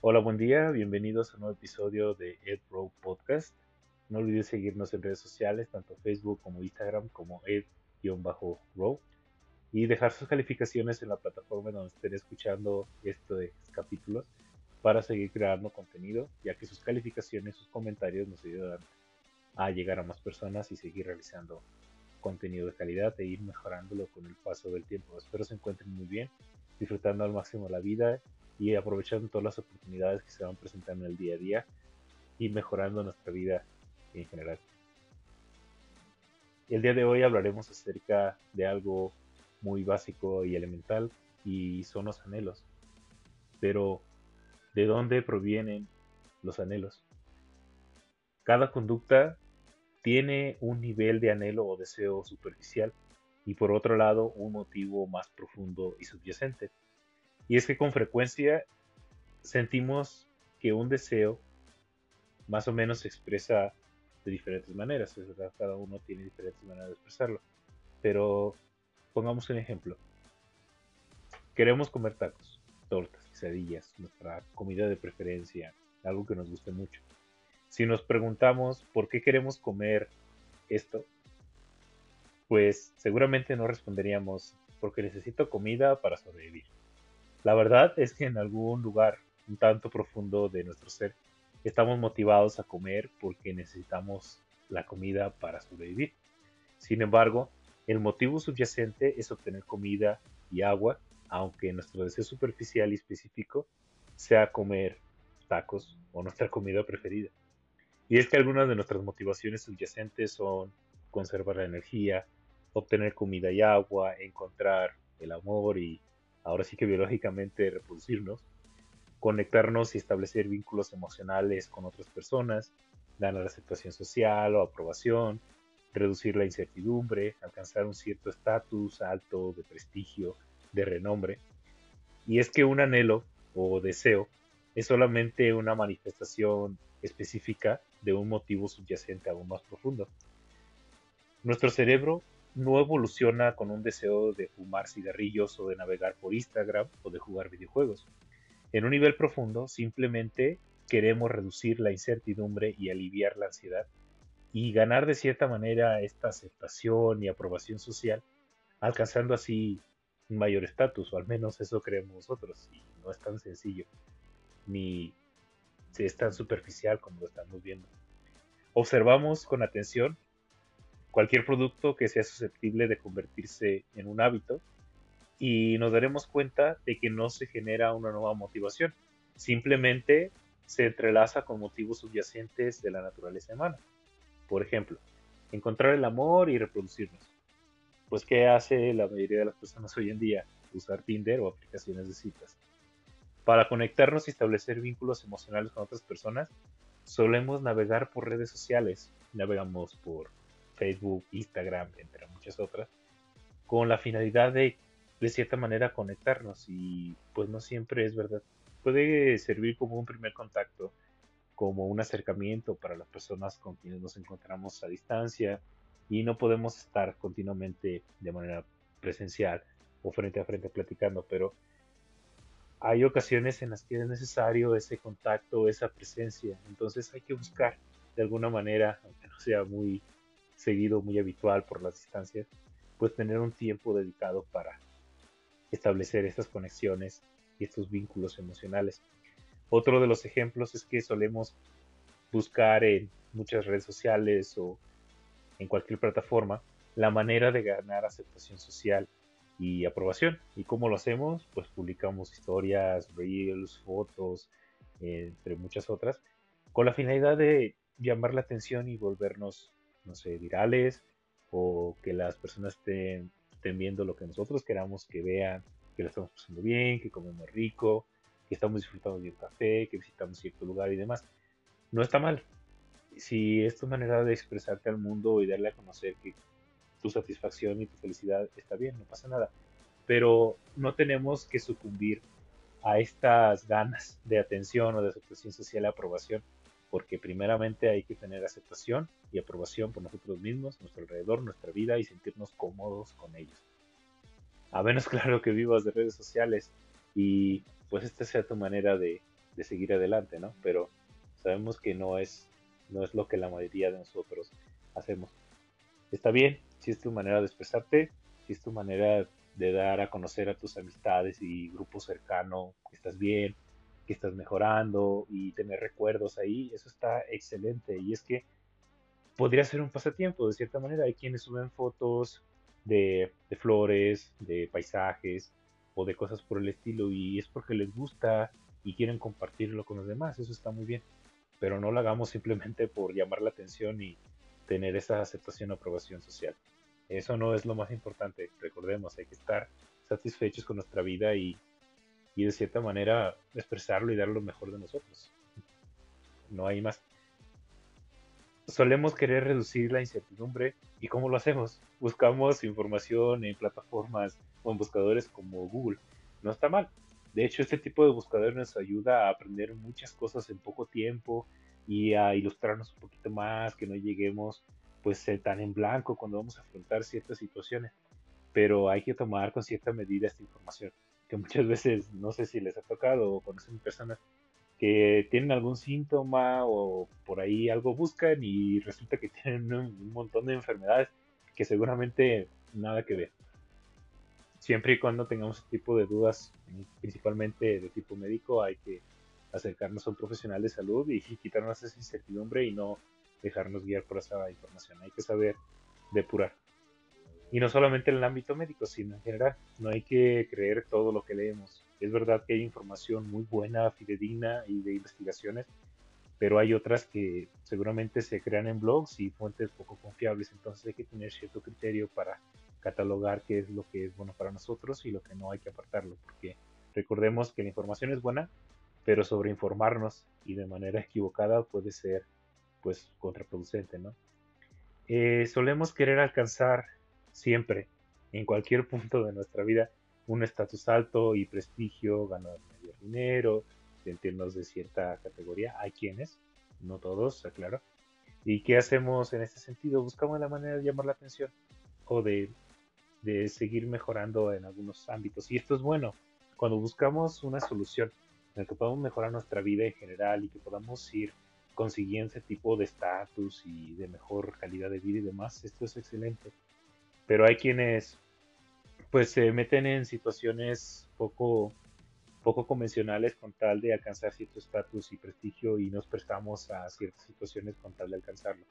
Hola, buen día, bienvenidos a un nuevo episodio de EdRow Podcast. No olvides seguirnos en redes sociales, tanto Facebook como Instagram, como ed-row, y dejar sus calificaciones en la plataforma donde estén escuchando estos capítulos para seguir creando contenido, ya que sus calificaciones, sus comentarios nos ayudan a llegar a más personas y seguir realizando contenido de calidad e ir mejorándolo con el paso del tiempo. Espero se encuentren muy bien, disfrutando al máximo la vida y aprovechando todas las oportunidades que se van presentando en el día a día y mejorando nuestra vida en general. El día de hoy hablaremos acerca de algo muy básico y elemental y son los anhelos. Pero, ¿de dónde provienen los anhelos? Cada conducta tiene un nivel de anhelo o deseo superficial y por otro lado un motivo más profundo y subyacente. Y es que con frecuencia sentimos que un deseo más o menos se expresa de diferentes maneras, cada uno tiene diferentes maneras de expresarlo. Pero pongamos un ejemplo. Queremos comer tacos, tortas, quesadillas, nuestra comida de preferencia, algo que nos guste mucho. Si nos preguntamos por qué queremos comer esto, pues seguramente no responderíamos porque necesito comida para sobrevivir. La verdad es que en algún lugar un tanto profundo de nuestro ser estamos motivados a comer porque necesitamos la comida para sobrevivir. Sin embargo, el motivo subyacente es obtener comida y agua, aunque nuestro deseo superficial y específico sea comer tacos o nuestra comida preferida. Y es que algunas de nuestras motivaciones subyacentes son conservar la energía, obtener comida y agua, encontrar el amor y ahora sí que biológicamente reproducirnos, conectarnos y establecer vínculos emocionales con otras personas, ganar aceptación social o aprobación, reducir la incertidumbre, alcanzar un cierto estatus alto de prestigio, de renombre. Y es que un anhelo o deseo es solamente una manifestación específica de un motivo subyacente aún más profundo. Nuestro cerebro no evoluciona con un deseo de fumar cigarrillos o de navegar por Instagram o de jugar videojuegos. En un nivel profundo, simplemente queremos reducir la incertidumbre y aliviar la ansiedad y ganar de cierta manera esta aceptación y aprobación social, alcanzando así un mayor estatus, o al menos eso creemos nosotros, y no es tan sencillo, ni es tan superficial como lo estamos viendo. Observamos con atención cualquier producto que sea susceptible de convertirse en un hábito y nos daremos cuenta de que no se genera una nueva motivación, simplemente se entrelaza con motivos subyacentes de la naturaleza humana. Por ejemplo, encontrar el amor y reproducirnos. Pues, ¿qué hace la mayoría de las personas hoy en día? Usar Tinder o aplicaciones de citas. Para conectarnos y establecer vínculos emocionales con otras personas, solemos navegar por redes sociales. Navegamos por Facebook, Instagram, entre muchas otras, con la finalidad de, de cierta manera, conectarnos y pues no siempre es verdad. Puede servir como un primer contacto, como un acercamiento para las personas con quienes nos encontramos a distancia y no podemos estar continuamente de manera presencial o frente a frente platicando, pero hay ocasiones en las que es necesario ese contacto, esa presencia, entonces hay que buscar de alguna manera, aunque no sea muy seguido, muy habitual por las distancias, pues tener un tiempo dedicado para establecer estas conexiones y estos vínculos emocionales. Otro de los ejemplos es que solemos buscar en muchas redes sociales o en cualquier plataforma la manera de ganar aceptación social y aprobación. ¿Y cómo lo hacemos? Pues publicamos historias, reels, fotos, entre muchas otras, con la finalidad de llamar la atención y volvernos no sé, virales o que las personas estén, viendo lo que nosotros queramos que vean, que lo estamos pasando bien, que comemos rico, que estamos disfrutando de un café, que visitamos cierto lugar y demás. No está mal. Si es tu manera de expresarte al mundo y darle a conocer que tu satisfacción y tu felicidad está bien, no pasa nada. Pero no tenemos que sucumbir a estas ganas de atención o de aceptación social y aprobación porque primeramente hay que tener aceptación y aprobación por nosotros mismos, nuestro alrededor, nuestra vida y sentirnos cómodos con ellos. A menos claro que vivas de redes sociales y pues esta sea tu manera de, de seguir adelante, ¿no? Pero sabemos que no es, no es lo que la mayoría de nosotros hacemos. Está bien, si es tu manera de expresarte, si es tu manera de dar a conocer a tus amistades y grupos cercanos que estás bien, que estás mejorando y tener recuerdos ahí, eso está excelente. Y es que podría ser un pasatiempo, de cierta manera. Hay quienes suben fotos de, flores, de paisajes o de cosas por el estilo y es porque les gusta y quieren compartirlo con los demás. Eso está muy bien. Pero no lo hagamos simplemente por llamar la atención y tener esa aceptación o aprobación social. Eso no es lo más importante. Recordemos, hay que estar satisfechos con nuestra vida y, de cierta manera expresarlo y dar lo mejor de nosotros. No hay más. Solemos querer reducir la incertidumbre y ¿cómo lo hacemos? Buscamos información en plataformas o en buscadores como Google. No está mal. De hecho, este tipo de buscadores nos ayuda a aprender muchas cosas en poco tiempo y a ilustrarnos un poquito más, que no lleguemos pues eh, tan en blanco cuando vamos a afrontar ciertas situaciones. Pero hay que tomar con cierta medida esta información, que muchas veces no sé si les ha tocado o conocen personas que tienen algún síntoma o por ahí algo buscan y resulta que tienen un, montón de enfermedades que seguramente nada que ver. Siempre y cuando tengamos este tipo de dudas, principalmente de tipo médico, hay que acercarnos a un profesional de salud y, quitarnos esa incertidumbre y no dejarnos guiar por esa información. Hay que saber depurar. Y no solamente en el ámbito médico, sino en general. No hay que creer todo lo que leemos. Es verdad que hay información muy buena, fidedigna y de investigaciones, pero hay otras que seguramente se crean en blogs y fuentes poco confiables. Entonces hay que tener cierto criterio para catalogar qué es lo que es bueno para nosotros y lo que no hay que apartarlo. Porque recordemos que la información es buena, pero sobreinformarnos y de manera equivocada puede ser pues contraproducente, ¿no? Eh, solemos querer alcanzar siempre, en cualquier punto de nuestra vida, un estatus alto y prestigio, ganar mayor dinero, sentirnos de cierta categoría. Hay quienes, no todos, aclaro. ¿Y qué hacemos en este sentido? Buscamos la manera de llamar la atención o de, de seguir mejorando en algunos ámbitos. Y esto es bueno, cuando buscamos una solución en el que podamos mejorar nuestra vida en general y que podamos ir consiguiendo ese tipo de estatus y de mejor calidad de vida y demás, esto es excelente. Pero hay quienes pues se meten en situaciones poco, poco convencionales con tal de alcanzar cierto estatus y prestigio y nos prestamos a ciertas situaciones con tal de alcanzarlo.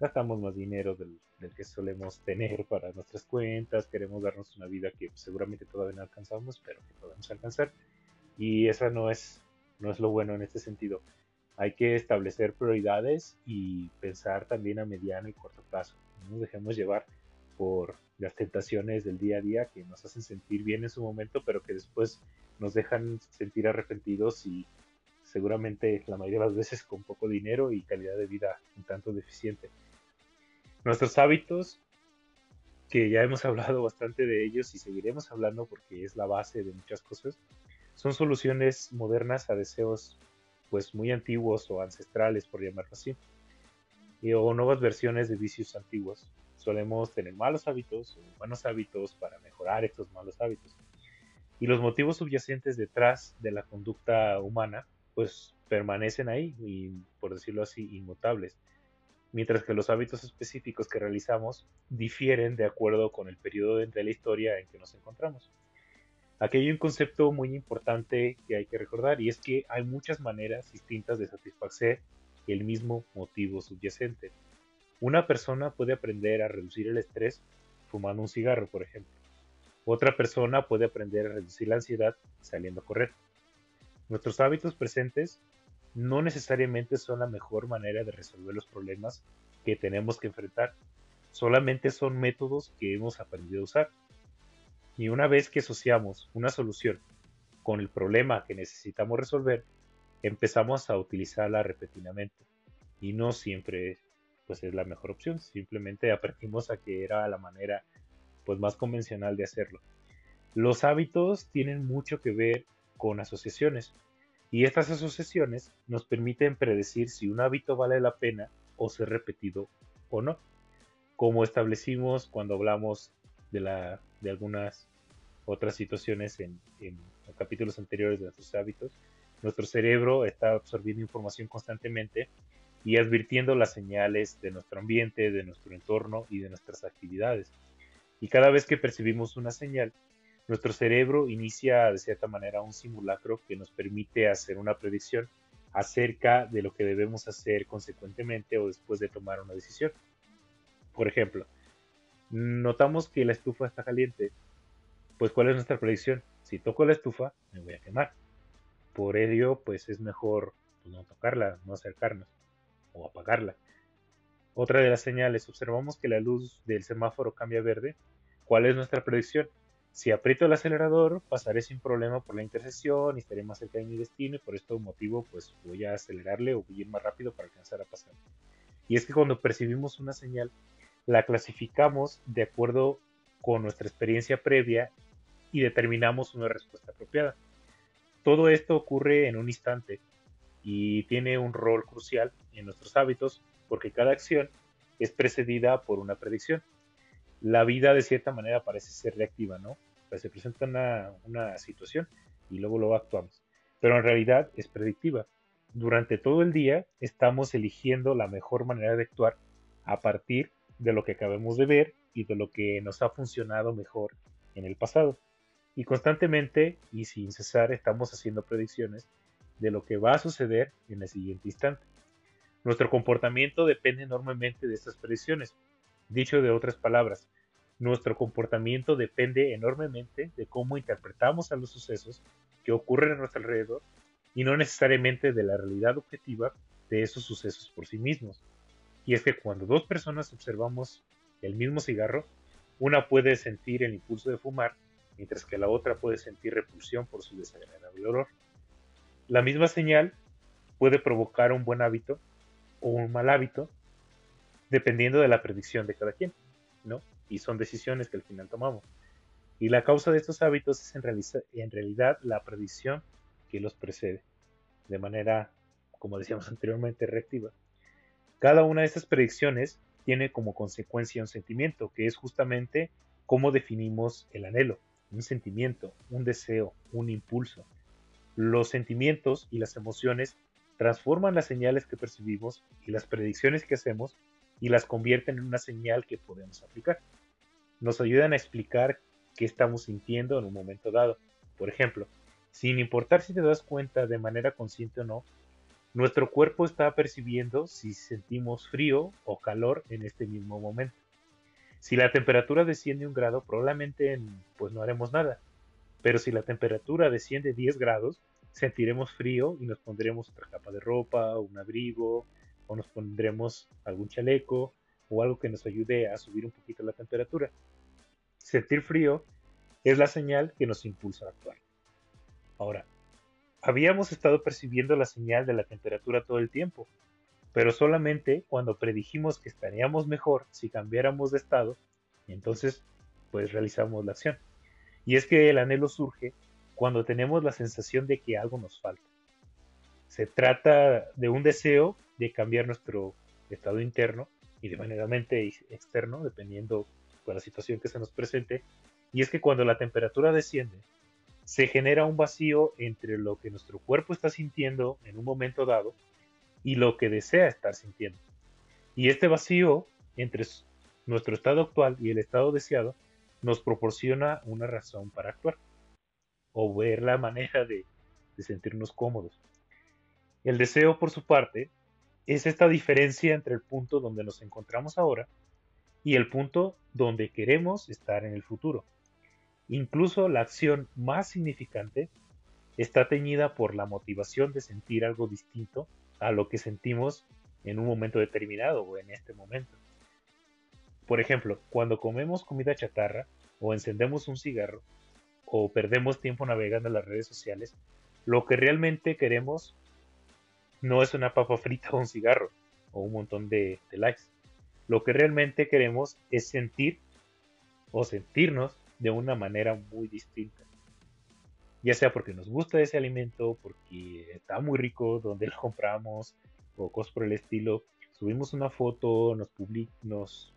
Gastamos más dinero del, que solemos tener para nuestras cuentas, queremos darnos una vida que seguramente todavía no alcanzamos, pero que podemos alcanzar y esa no es, no es lo bueno en este sentido. Hay que establecer prioridades y pensar también a mediano y corto plazo. No nos dejemos llevar por las tentaciones del día a día que nos hacen sentir bien en su momento, pero que después nos dejan sentir arrepentidos y seguramente la mayoría de las veces con poco dinero y calidad de vida un tanto deficiente. Nuestros hábitos, que ya hemos hablado bastante de ellos y seguiremos hablando porque es la base de muchas cosas, son soluciones modernas a deseos pues muy antiguos o ancestrales, por llamarlo así, o nuevas versiones de vicios antiguos. Solemos tener malos hábitos o buenos hábitos para mejorar estos malos hábitos. Y los motivos subyacentes detrás de la conducta humana pues permanecen ahí y por decirlo así inmutables, mientras que los hábitos específicos que realizamos difieren de acuerdo con el periodo de la historia en que nos encontramos. Aquí hay un concepto muy importante que hay que recordar y es que hay muchas maneras distintas de satisfacer el mismo motivo subyacente. Una persona puede aprender a reducir el estrés fumando un cigarro, por ejemplo. Otra persona puede aprender a reducir la ansiedad saliendo a correr. Nuestros hábitos presentes no necesariamente son la mejor manera de resolver los problemas que tenemos que enfrentar, solamente son métodos que hemos aprendido a usar. Y una vez que asociamos una solución con el problema que necesitamos resolver, empezamos a utilizarla repentinamente. Y no siempre pues, es la mejor opción, simplemente aprendimos a que era la manera pues, más convencional de hacerlo. Los hábitos tienen mucho que ver con asociaciones y estas asociaciones nos permiten predecir si un hábito vale la pena o ser repetido o no. Como establecimos cuando hablamos de, la, de algunas otras situaciones en, capítulos anteriores de nuestros hábitos, Nuestro cerebro está absorbiendo información constantemente y advirtiendo las señales de nuestro ambiente, de nuestro entorno y de nuestras actividades. Y cada vez que percibimos una señal, nuestro cerebro inicia de cierta manera un simulacro que nos permite hacer una predicción acerca de lo que debemos hacer consecuentemente o después de tomar una decisión. Por ejemplo, notamos que la estufa está caliente, pues ¿cuál es nuestra predicción? Si toco la estufa, me voy a quemar. Por ello, pues es mejor no tocarla, no acercarnos o apagarla. Otra de las señales, observamos que la luz del semáforo cambia verde. ¿Cuál es nuestra predicción? Si aprieto el acelerador, pasaré sin problema por la intersección y estaré más cerca de mi destino y por este motivo pues voy a acelerarle o ir más rápido para alcanzar a pasar. Y es que cuando percibimos una señal, la clasificamos de acuerdo con nuestra experiencia previa y determinamos una respuesta apropiada. Todo esto ocurre en un instante y tiene un rol crucial en nuestros hábitos porque cada acción es precedida por una predicción. La vida de cierta manera parece ser reactiva, ¿no? se presenta una, una situación y luego lo actuamos. Pero en realidad es predictiva. Durante todo el día estamos eligiendo la mejor manera de actuar a partir de lo que acabamos de ver y de lo que nos ha funcionado mejor en el pasado. Y constantemente y sin cesar estamos haciendo predicciones de lo que va a suceder en el siguiente instante. Nuestro comportamiento depende enormemente de estas predicciones. Dicho de otras palabras, nuestro comportamiento depende enormemente de cómo interpretamos a los sucesos que ocurren a nuestro alrededor y no necesariamente de la realidad objetiva de esos sucesos por sí mismos. Y es que cuando dos personas observamos el mismo cigarro, una puede sentir el impulso de fumar, mientras que la otra puede sentir repulsión por su desagradable olor. La misma señal puede provocar un buen hábito o un mal hábito, dependiendo de la predicción de cada quien, ¿no? Y son decisiones que al final tomamos. Y la causa de estos hábitos es en, en realidad la predicción que los precede, de manera, como decíamos anteriormente, reactiva. Cada una de estas predicciones tiene como consecuencia un sentimiento, que es justamente cómo definimos el anhelo, un sentimiento, un deseo, un impulso. Los sentimientos y las emociones transforman las señales que percibimos y las predicciones que hacemos y las convierten en una señal que podemos aplicar. Nos ayudan a explicar qué estamos sintiendo en un momento dado. Por ejemplo, sin importar si te das cuenta de manera consciente o no, nuestro cuerpo está percibiendo si sentimos frío o calor en este mismo momento. Si la temperatura desciende un grado, probablemente pues no haremos nada. Pero si la temperatura desciende 10 grados, sentiremos frío y nos pondremos otra capa de ropa, un abrigo, o nos pondremos algún chaleco o algo que nos ayude a subir un poquito la temperatura. Sentir frío es la señal que nos impulsa a actuar. Ahora, Habíamos estado percibiendo la señal de la temperatura todo el tiempo, pero solamente cuando predijimos que estaríamos mejor si cambiáramos de estado, entonces pues realizamos la acción. Y es que el anhelo surge cuando tenemos la sensación de que algo nos falta. Se trata de un deseo de cambiar nuestro estado interno y de manera mente externo, dependiendo de la situación que se nos presente. Y es que cuando la temperatura desciende, se genera un vacío entre lo que nuestro cuerpo está sintiendo en un momento dado y lo que desea estar sintiendo. Y este vacío entre nuestro estado actual y el estado deseado nos proporciona una razón para actuar o ver la manera de, sentirnos cómodos. El deseo, por su parte, es esta diferencia entre el punto donde nos encontramos ahora y el punto donde queremos estar en el futuro. Incluso la acción más significante está teñida por la motivación de sentir algo distinto a lo que sentimos en un momento determinado o en este momento. Por ejemplo, cuando comemos comida chatarra o encendemos un cigarro o perdemos tiempo navegando en las redes sociales, lo que realmente queremos no es una papa frita o un cigarro o un montón de, likes. Lo que realmente queremos es sentir o sentirnos de una manera muy distinta. Ya sea porque nos gusta ese alimento, porque está muy rico donde lo compramos, o cosas por el estilo. Subimos una foto, nos public, nos,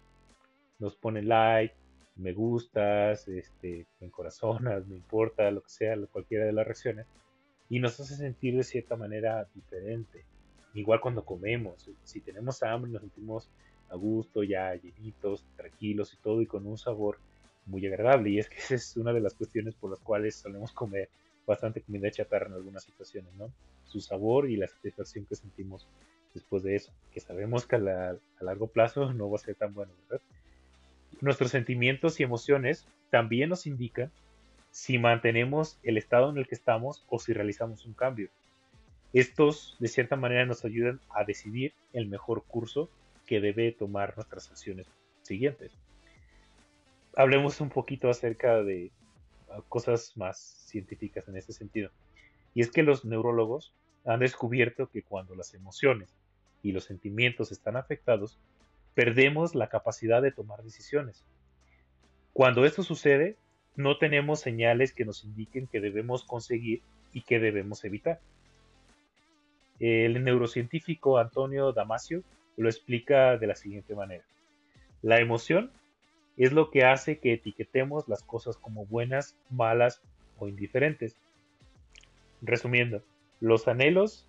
nos pone like, me gustas, este, en corazonas, me importa, lo que sea, cualquiera de las reacciones. y nos hace sentir de cierta manera diferente. Igual cuando comemos, si tenemos hambre nos sentimos a gusto, ya llenitos, tranquilos y todo, y con un sabor muy agradable. Y es que esa es una de las cuestiones por las cuales solemos comer bastante comida chatarra en algunas situaciones, ¿no? Su sabor y la satisfacción que sentimos después de eso, que sabemos que a, a largo plazo no va a ser tan bueno, ¿verdad? Nuestros sentimientos y emociones también nos indican si mantenemos el estado en el que estamos o si realizamos un cambio. Estos, de cierta manera, nos ayudan a decidir el mejor curso que debe tomar nuestras acciones siguientes. Hablemos un poquito acerca de ah, cosas más científicas en este sentido. Y es que los neurólogos han descubierto que cuando las emociones y los sentimientos están afectados, perdemos la capacidad de tomar decisiones. Cuando esto sucede, no tenemos señales que nos indiquen que debemos conseguir y que debemos evitar. El neurocientífico Antonio Damasio lo explica de la siguiente manera. La emoción es lo que hace que etiquetemos las cosas como buenas, malas o indiferentes. Resumiendo, los anhelos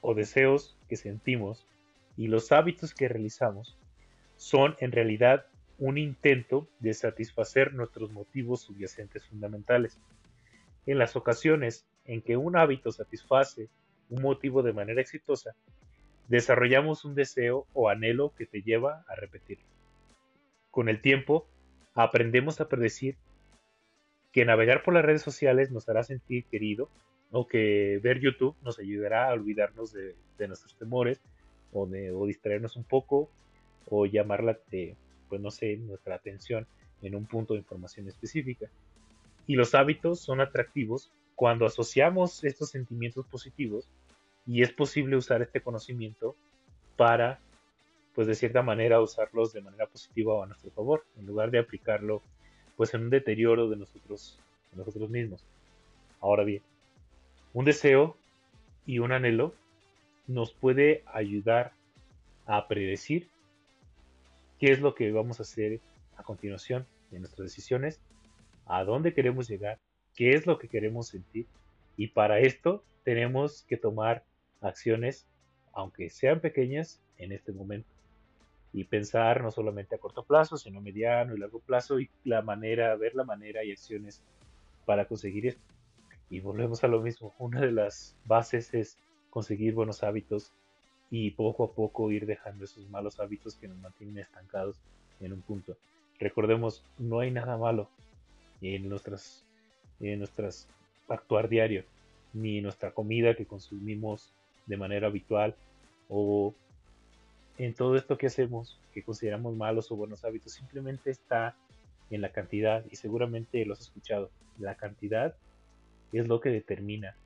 o deseos que sentimos y los hábitos que realizamos son en realidad un intento de satisfacer nuestros motivos subyacentes fundamentales. En las ocasiones en que un hábito satisface un motivo de manera exitosa, desarrollamos un deseo o anhelo que te lleva a repetirlo. Con el tiempo, aprendemos a predecir que navegar por las redes sociales nos hará sentir querido o que ver YouTube nos ayudará a olvidarnos de, nuestros temores o, de, o distraernos un poco o llamarla de, pues no sé, nuestra atención en un punto de información específica. Y los hábitos son atractivos cuando asociamos estos sentimientos positivos y es posible usar este conocimiento para, pues de cierta manera, usarlos de manera positiva o a nuestro favor, en lugar de aplicarlo pues en un deterioro de nosotros, de nosotros mismos. Ahora bien, un deseo y un anhelo nos puede ayudar a predecir qué es lo que vamos a hacer a continuación de nuestras decisiones, a dónde queremos llegar, qué es lo que queremos sentir. Y para esto tenemos que tomar acciones, aunque sean pequeñas, en este momento. Y pensar no solamente a corto plazo, sino mediano y largo plazo y la manera, ver la manera y acciones para conseguir esto. Y volvemos a lo mismo, una de las bases es conseguir buenos hábitos y poco a poco ir dejando esos malos hábitos que nos mantienen estancados en un punto. Recordemos, no hay nada malo en nuestras, en actuar diario, ni nuestra comida que consumimos de manera habitual o en todo esto que hacemos, que consideramos malos o buenos hábitos, simplemente está en la cantidad y seguramente lo has escuchado. La cantidad es lo que determina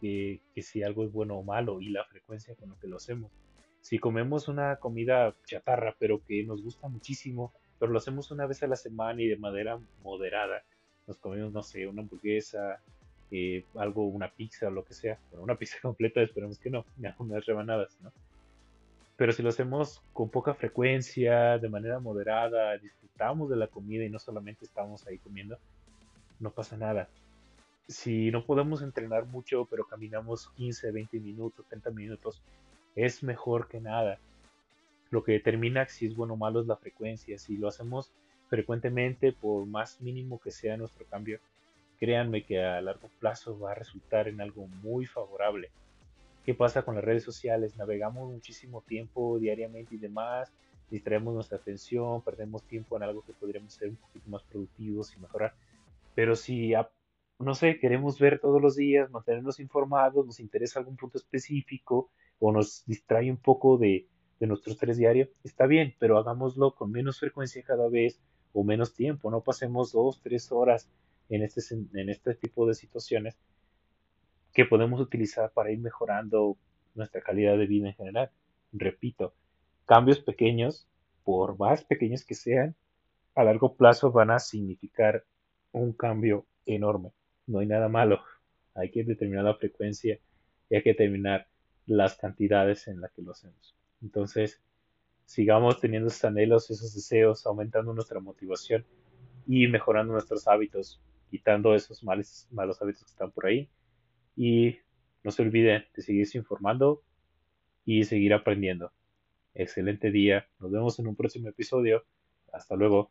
que, si algo es bueno o malo y la frecuencia con lo que lo hacemos. Si comemos una comida chatarra, pero que nos gusta muchísimo, pero lo hacemos una vez a la semana y de manera moderada, nos comemos, no sé, una hamburguesa, eh, algo, una pizza o lo que sea, bueno, una pizza completa, esperemos que no, unas rebanadas, ¿no? Pero si lo hacemos con poca frecuencia, de manera moderada, disfrutamos de la comida y no solamente estamos ahí comiendo, no pasa nada si no podemos entrenar mucho, pero caminamos 15, 20 minutos, 30 minutos, es mejor que nada. Lo que determina si es bueno o malo es la frecuencia. Si lo hacemos frecuentemente, por más mínimo que sea nuestro cambio, créanme que a largo plazo va a resultar en algo muy favorable. ¿Qué pasa con las redes sociales? Navegamos muchísimo tiempo diariamente y demás, distraemos nuestra atención, perdemos tiempo en algo que podríamos ser un poquito más productivos y mejorar. Pero si no sé, queremos ver todos los días, mantenernos informados, nos interesa algún punto específico o nos distrae un poco de, de nuestro estrés diario, está bien, pero hagámoslo con menos frecuencia cada vez o menos tiempo, no pasemos dos, tres horas en este, en este tipo de situaciones que podemos utilizar para ir mejorando nuestra calidad de vida en general. Repito, cambios pequeños, por más pequeños que sean, a largo plazo van a significar un cambio enorme no hay nada malo. Hay que determinar la frecuencia y hay que determinar las cantidades en las que lo hacemos. Entonces, sigamos teniendo esos anhelos, esos deseos, aumentando nuestra motivación y mejorando nuestros hábitos, quitando esos malos hábitos que están por ahí y No se olviden de seguirse informando y seguir aprendiendo. Excelente día. Nos vemos en un próximo episodio. Hasta luego.